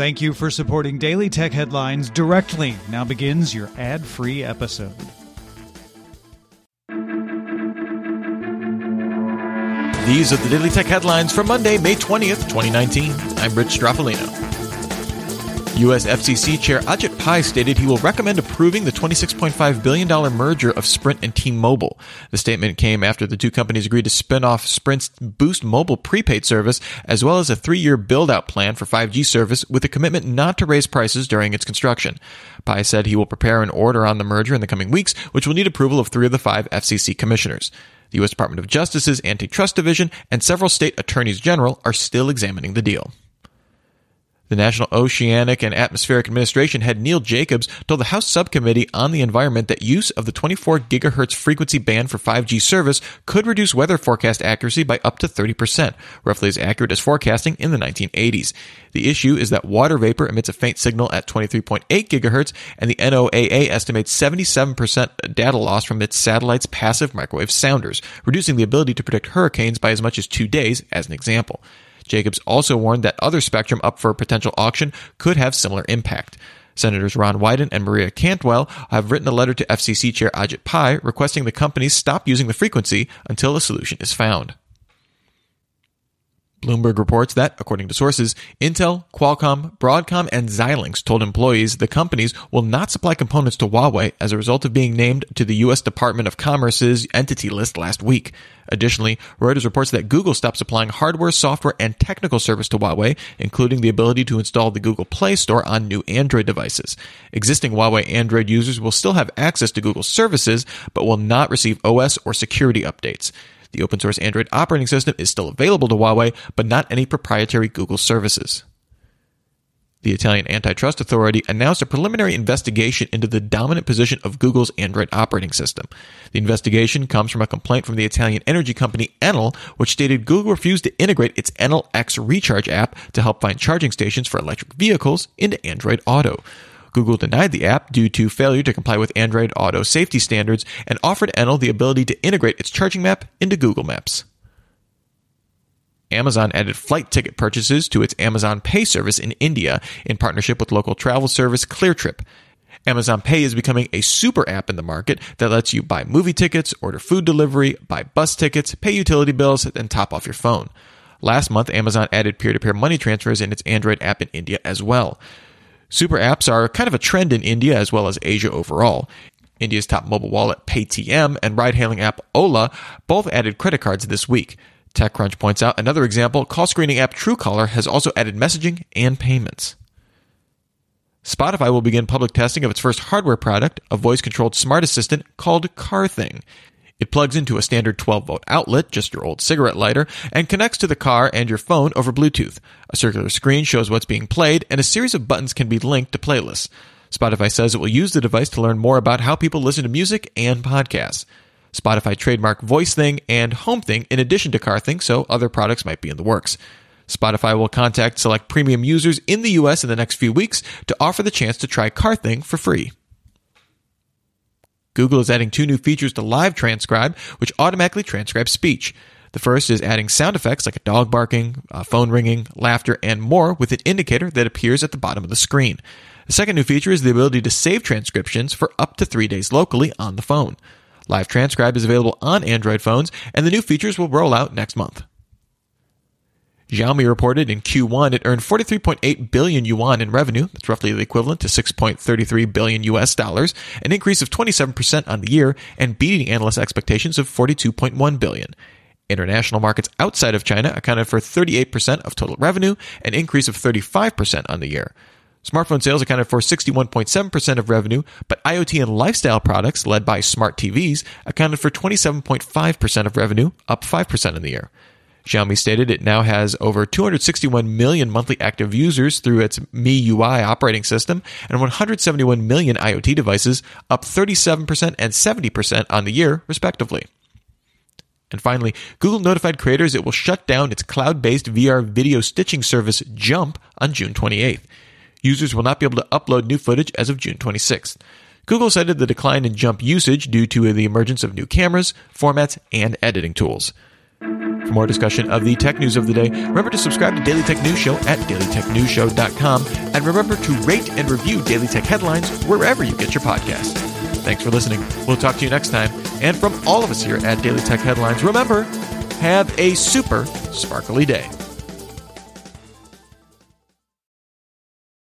Thank you for supporting Daily Tech Headlines directly. Now begins your ad free episode. These are the Daily Tech Headlines for Monday, May 20th, 2019. I'm Rich Stroffolino. U.S. FCC Chair Ajit Pai stated he will recommend approving the $26.5 billion merger of Sprint and T-Mobile. The statement came after the two companies agreed to spin off Sprint's Boost Mobile prepaid service, as well as a three-year build-out plan for 5G service with a commitment not to raise prices during its construction. Pai said he will prepare an order on the merger in the coming weeks, which will need approval of three of the five FCC commissioners. The U.S. Department of Justice's Antitrust Division and several state attorneys general are still examining the deal. The National Oceanic and Atmospheric Administration head Neil Jacobs told the House Subcommittee on the Environment that use of the 24 gigahertz frequency band for 5G service could reduce weather forecast accuracy by up to 30%, roughly as accurate as forecasting in the 1980s. The issue is that water vapor emits a faint signal at 23.8 gigahertz, and the NOAA estimates 77% data loss from its satellite's passive microwave sounders, reducing the ability to predict hurricanes by as much as two days, as an example. Jacobs also warned that other spectrum up for potential auction could have similar impact. Senators Ron Wyden and Maria Cantwell have written a letter to FCC Chair Ajit Pai requesting the companies stop using the frequency until a solution is found. Bloomberg reports that, according to sources, Intel, Qualcomm, Broadcom, and Xilinx told employees the companies will not supply components to Huawei as a result of being named to the U.S. Department of Commerce's entity list last week. Additionally, Reuters reports that Google stopped supplying hardware, software, and technical service to Huawei, including the ability to install the Google Play Store on new Android devices. Existing Huawei Android users will still have access to Google services, but will not receive OS or security updates. The open source Android operating system is still available to Huawei, but not any proprietary Google services. The Italian Antitrust Authority announced a preliminary investigation into the dominant position of Google's Android operating system. The investigation comes from a complaint from the Italian energy company Enel, which stated Google refused to integrate its Enel X Recharge app to help find charging stations for electric vehicles into Android Auto. Google denied the app due to failure to comply with Android Auto safety standards and offered Enel the ability to integrate its charging map into Google Maps. Amazon added flight ticket purchases to its Amazon Pay service in India in partnership with local travel service Cleartrip. Amazon Pay is becoming a super app in the market that lets you buy movie tickets, order food delivery, buy bus tickets, pay utility bills, and top off your phone. Last month, Amazon added peer to peer money transfers in its Android app in India as well. Super apps are kind of a trend in India as well as Asia overall. India's top mobile wallet, Paytm, and ride hailing app Ola both added credit cards this week. TechCrunch points out another example call screening app Truecaller has also added messaging and payments. Spotify will begin public testing of its first hardware product, a voice controlled smart assistant called CarThing. It plugs into a standard 12 volt outlet, just your old cigarette lighter, and connects to the car and your phone over Bluetooth. A circular screen shows what's being played, and a series of buttons can be linked to playlists. Spotify says it will use the device to learn more about how people listen to music and podcasts. Spotify trademark Voice Thing and Home Thing in addition to Car Thing, so other products might be in the works. Spotify will contact select premium users in the US in the next few weeks to offer the chance to try Car Thing for free. Google is adding two new features to Live Transcribe, which automatically transcribes speech. The first is adding sound effects like a dog barking, a phone ringing, laughter, and more with an indicator that appears at the bottom of the screen. The second new feature is the ability to save transcriptions for up to three days locally on the phone. Live Transcribe is available on Android phones, and the new features will roll out next month. Xiaomi reported in Q1 it earned 43.8 billion yuan in revenue. That's roughly the equivalent to 6.33 billion US dollars, an increase of 27% on the year and beating analyst expectations of 42.1 billion. International markets outside of China accounted for 38% of total revenue, an increase of 35% on the year. Smartphone sales accounted for 61.7% of revenue, but IoT and lifestyle products, led by smart TVs, accounted for 27.5% of revenue, up 5% in the year. Xiaomi stated it now has over 261 million monthly active users through its MIUI operating system and 171 million IoT devices, up 37% and 70% on the year, respectively. And finally, Google notified creators it will shut down its cloud based VR video stitching service Jump on June 28th. Users will not be able to upload new footage as of June 26th. Google cited the decline in Jump usage due to the emergence of new cameras, formats, and editing tools. For more discussion of the tech news of the day, remember to subscribe to Daily Tech News Show at dailytechnewsshow.com and remember to rate and review Daily Tech Headlines wherever you get your podcasts. Thanks for listening. We'll talk to you next time. And from all of us here at Daily Tech Headlines, remember, have a super sparkly day.